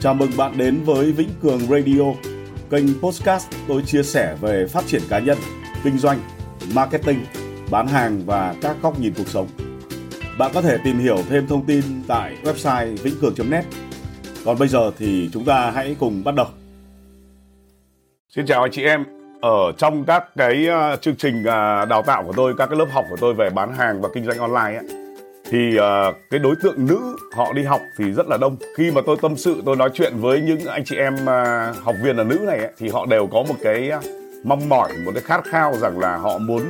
Chào mừng bạn đến với Vĩnh Cường Radio, kênh podcast tôi chia sẻ về phát triển cá nhân, kinh doanh, marketing, bán hàng và các góc nhìn cuộc sống. Bạn có thể tìm hiểu thêm thông tin tại website vĩnh cường.net. Còn bây giờ thì chúng ta hãy cùng bắt đầu. Xin chào anh chị em. Ở trong các cái ờ, chương trình à, đào tạo của tôi, các cái lớp học của tôi về bán hàng và kinh doanh online ấy, thì uh, cái đối tượng nữ họ đi học thì rất là đông. Khi mà tôi tâm sự tôi nói chuyện với những anh chị em uh, học viên là nữ này ấy, thì họ đều có một cái à, mong mỏi một cái khát khao rằng là họ muốn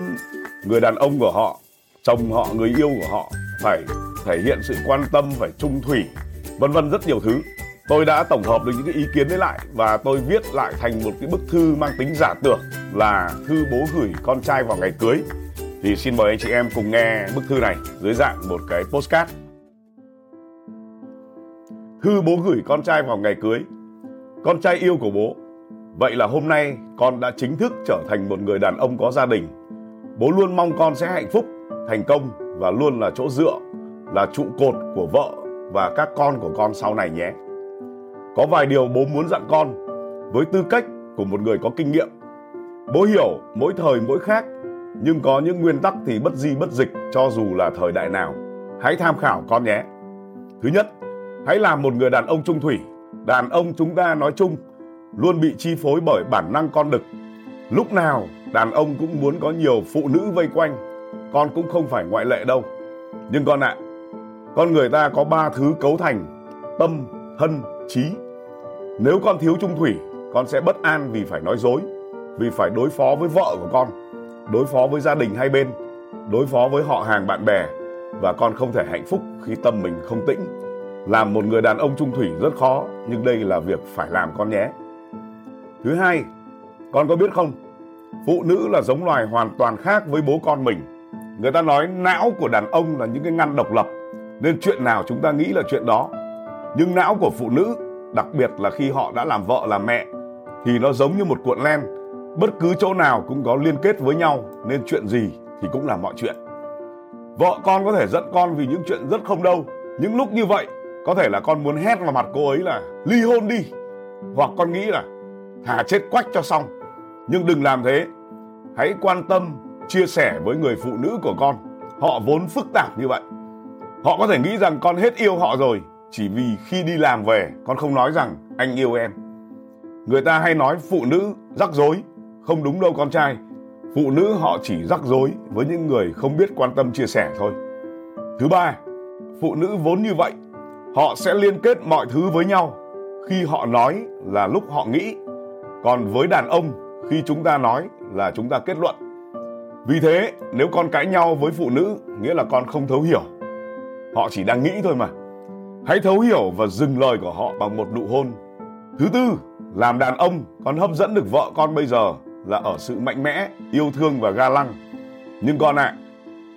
người đàn ông của họ chồng họ người yêu của họ phải thể hiện sự quan tâm phải trung thủy vân vân rất nhiều thứ. Tôi đã tổng hợp được những cái ý kiến đấy lại và tôi viết lại thành một cái bức thư mang tính giả tưởng là thư bố gửi con trai vào ngày cưới thì xin mời anh chị em cùng nghe bức thư này dưới dạng một cái postcard. Thư bố gửi con trai vào ngày cưới. Con trai yêu của bố. Vậy là hôm nay con đã chính thức trở thành một người đàn ông có gia đình. Bố luôn mong con sẽ hạnh phúc, thành công và luôn là chỗ dựa, là trụ cột của vợ và các con của con sau này nhé. Có vài điều bố muốn dặn con với tư cách của một người có kinh nghiệm. Bố hiểu mỗi thời mỗi khác nhưng có những nguyên tắc thì bất di bất dịch cho dù là thời đại nào. Hãy tham khảo con nhé. Thứ nhất, hãy làm một người đàn ông trung thủy. Đàn ông chúng ta nói chung luôn bị chi phối bởi bản năng con đực. Lúc nào đàn ông cũng muốn có nhiều phụ nữ vây quanh, con cũng không phải ngoại lệ đâu. Nhưng con ạ, à, con người ta có ba thứ cấu thành: tâm, thân, trí. Nếu con thiếu trung thủy, con sẽ bất an vì phải nói dối, vì phải đối phó với vợ của con đối phó với gia đình hai bên, đối phó với họ hàng bạn bè, và con không thể hạnh phúc khi tâm mình không tĩnh. Làm một người đàn ông trung thủy rất khó, nhưng đây là việc phải làm con nhé. Thứ hai, con có biết không? Phụ nữ là giống loài hoàn toàn khác với bố con mình. Người ta nói não của đàn ông là những cái ngăn độc lập, nên chuyện nào chúng ta nghĩ là chuyện đó. Nhưng não của phụ nữ, đặc biệt là khi họ đã làm vợ làm mẹ, thì nó giống như một cuộn len bất cứ chỗ nào cũng có liên kết với nhau, nên chuyện gì thì cũng là mọi chuyện. Vợ con có thể giận con vì những chuyện rất không đâu những lúc như vậy, có thể là con muốn hét vào mặt cô ấy là, ly hôn đi! Hoặc con nghĩ là thả chết quách cho xong. Nhưng đừng làm thế. Hãy quan tâm, chia sẻ với người phụ nữ của con. Họ vốn phức tạp như vậy. Họ có thể nghĩ rằng con hết yêu họ rồi, chỉ vì khi đi làm về, con không nói rằng anh yêu em. Người ta hay nói phụ nữ rắc rối không đúng đâu con trai. Phụ nữ họ chỉ rắc rối với những người không biết quan tâm chia sẻ thôi. Thứ ba, phụ nữ vốn như vậy, họ sẽ liên kết mọi thứ với nhau. Khi họ nói là lúc họ nghĩ, còn với đàn ông khi chúng ta nói là chúng ta kết luận. Vì thế, nếu con cãi nhau với phụ nữ, nghĩa là con không thấu hiểu. Họ chỉ đang nghĩ thôi mà. Hãy thấu hiểu và dừng lời của họ bằng một nụ hôn. Thứ tư, làm đàn ông, con hấp dẫn được vợ con bây giờ là ở sự mạnh mẽ, yêu thương và ga lăng. Nhưng con ạ, à,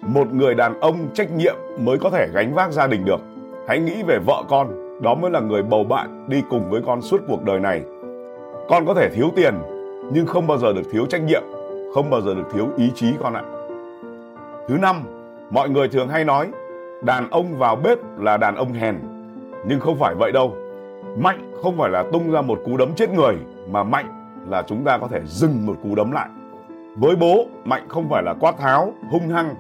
một người đàn ông trách nhiệm mới có thể gánh vác gia đình được. Hãy nghĩ về vợ con, đó mới là người bầu bạn đi cùng với con suốt cuộc đời này. Con có thể thiếu tiền, nhưng không bao giờ được thiếu trách nhiệm, không bao giờ được thiếu ý chí con ạ. Thứ năm, mọi người thường hay nói đàn ông vào bếp là đàn ông hèn, nhưng không phải vậy đâu. Mạnh không phải là tung ra một cú đấm chết người, mà mạnh là chúng ta có thể dừng một cú đấm lại. Với bố, mạnh không phải là quát tháo, hung hăng,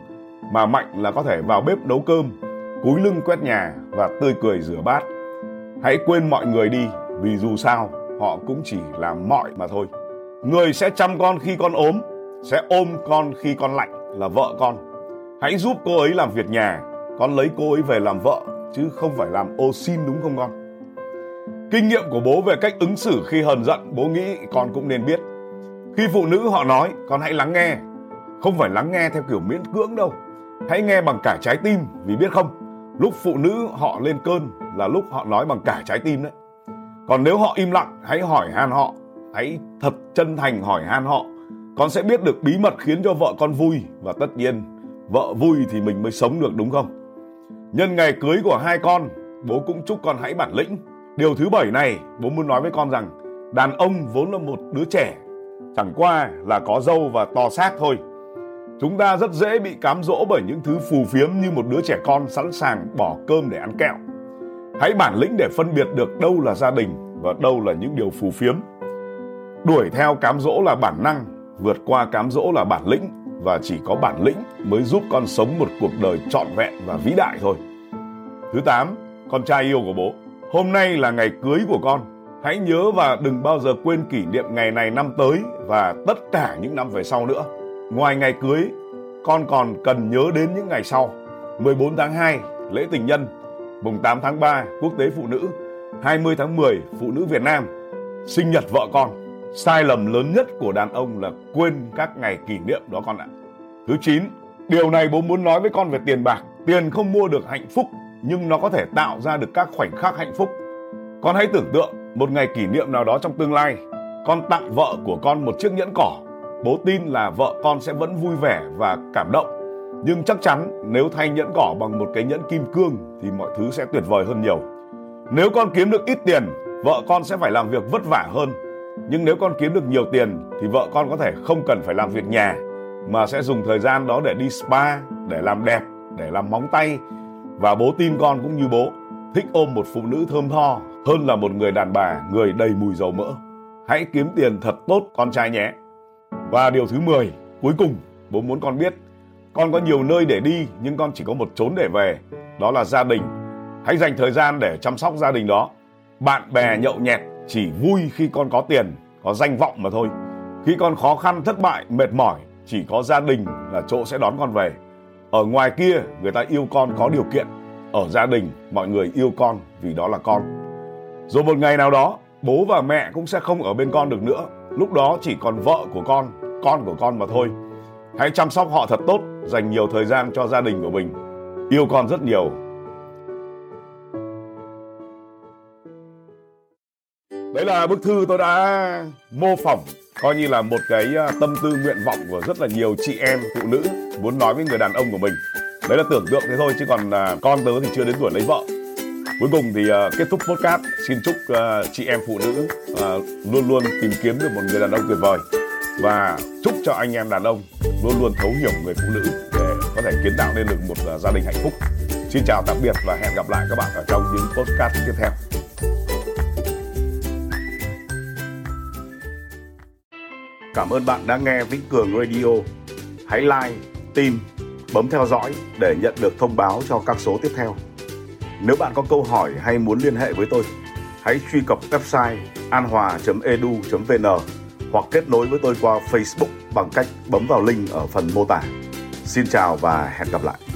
mà mạnh là có thể vào bếp nấu cơm, cúi lưng quét nhà và tươi cười rửa bát. Hãy quên mọi người đi, vì dù sao, họ cũng chỉ là mọi mà thôi. Người sẽ chăm con khi con ốm, sẽ ôm con khi con lạnh là vợ con. Hãy giúp cô ấy làm việc nhà, con lấy cô ấy về làm vợ, chứ không phải làm ô xin đúng không con? Kinh nghiệm của bố về cách ứng xử khi hờn giận, bố nghĩ con cũng nên biết. Khi phụ nữ họ nói, con hãy lắng nghe. Không phải lắng nghe theo kiểu miễn cưỡng đâu. Hãy nghe bằng cả trái tim, vì biết không, lúc phụ nữ họ lên cơn là lúc họ nói bằng cả trái tim đấy. Còn nếu họ im lặng, hãy hỏi han họ, hãy thật chân thành hỏi han họ. Con sẽ biết được bí mật khiến cho vợ con vui và tất nhiên vợ vui thì mình mới sống được đúng không? Nhân ngày cưới của hai con, bố cũng chúc con hãy bản lĩnh, Điều thứ bảy này, bố muốn nói với con rằng đàn ông vốn là một đứa trẻ, chẳng qua là có dâu và to xác thôi. Chúng ta rất dễ bị cám dỗ bởi những thứ phù phiếm như một đứa trẻ con sẵn sàng bỏ cơm để ăn kẹo. Hãy bản lĩnh để phân biệt được đâu là gia đình và đâu là những điều phù phiếm. Đuổi theo cám dỗ là bản năng, vượt qua cám dỗ là bản lĩnh và chỉ có bản lĩnh mới giúp con sống một cuộc đời trọn vẹn và vĩ đại thôi. Thứ 8, con trai yêu của bố. Hôm nay là ngày cưới của con. Hãy nhớ và đừng bao giờ quên kỷ niệm ngày này năm tới và tất cả những năm về sau nữa. Ngoài ngày cưới, con còn cần nhớ đến những ngày sau. 14 tháng 2, lễ tình nhân. Mùng 8 tháng 3, quốc tế phụ nữ. 20 tháng 10, phụ nữ Việt Nam. Sinh nhật vợ con. Sai lầm lớn nhất của đàn ông là quên các ngày kỷ niệm đó con ạ. Thứ 9, điều này bố muốn nói với con về tiền bạc. Tiền không mua được hạnh phúc nhưng nó có thể tạo ra được các khoảnh khắc hạnh phúc. Con hãy tưởng tượng một ngày kỷ niệm nào đó trong tương lai, con tặng vợ của con một chiếc nhẫn cỏ. Bố tin là vợ con sẽ vẫn vui vẻ và cảm động. Nhưng chắc chắn nếu thay nhẫn cỏ bằng một cái nhẫn kim cương thì mọi thứ sẽ tuyệt vời hơn nhiều. Nếu con kiếm được ít tiền, vợ con sẽ phải làm việc vất vả hơn. Nhưng nếu con kiếm được nhiều tiền thì vợ con có thể không cần phải làm việc nhà mà sẽ dùng thời gian đó để đi spa, để làm đẹp, để làm móng tay. Và bố tin con cũng như bố, thích ôm một phụ nữ thơm tho hơn là một người đàn bà người đầy mùi dầu mỡ. Hãy kiếm tiền thật tốt con trai nhé. Và điều thứ 10, cuối cùng bố muốn con biết con có nhiều nơi để đi nhưng con chỉ có một chốn để về, đó là gia đình. Hãy dành thời gian để chăm sóc gia đình đó. Bạn bè nhậu nhẹt chỉ vui khi con có tiền, có danh vọng mà thôi. Khi con khó khăn, thất bại, mệt mỏi, chỉ có gia đình là chỗ sẽ đón con về. Ở ngoài kia, người ta yêu con có điều kiện. Ở gia đình, mọi người yêu con vì đó là con. Rồi một ngày nào đó, bố và mẹ cũng sẽ không ở bên con được nữa. Lúc đó chỉ còn vợ của con, con của con mà thôi. Hãy chăm sóc họ thật tốt, dành nhiều thời gian cho gia đình của mình. Yêu con rất nhiều. Đấy là bức thư tôi đã mô phỏng coi như là một cái à, tâm tư nguyện vọng của rất là nhiều chị em, phụ nữ muốn nói với người đàn ông của mình. Đấy là tưởng tượng thế thôi, chứ còn à, con tớ thì chưa đến tuổi lấy vợ. Cuối cùng thì à, kết thúc podcast, xin chúc chị em phụ nữ luôn luôn tìm kiếm được một người đàn ông tuyệt vời và chúc cho anh em đàn ông luôn luôn thấu hiểu người phụ nữ để có thể kiến tạo nên được một gia đình hạnh phúc. Xin chào tạm biệt và hẹn gặp lại các bạn ở trong những podcast tiếp theo. Cảm ơn bạn đã nghe Vĩnh Cường Radio. Hãy like, tin, bấm theo dõi để nhận được thông báo cho các số tiếp theo. Nếu bạn có câu hỏi hay muốn liên hệ với tôi, hãy truy cập website anhòa.edu.vn hoặc kết nối với tôi qua Facebook bằng cách bấm vào link ở phần mô tả. Xin chào và hẹn gặp lại.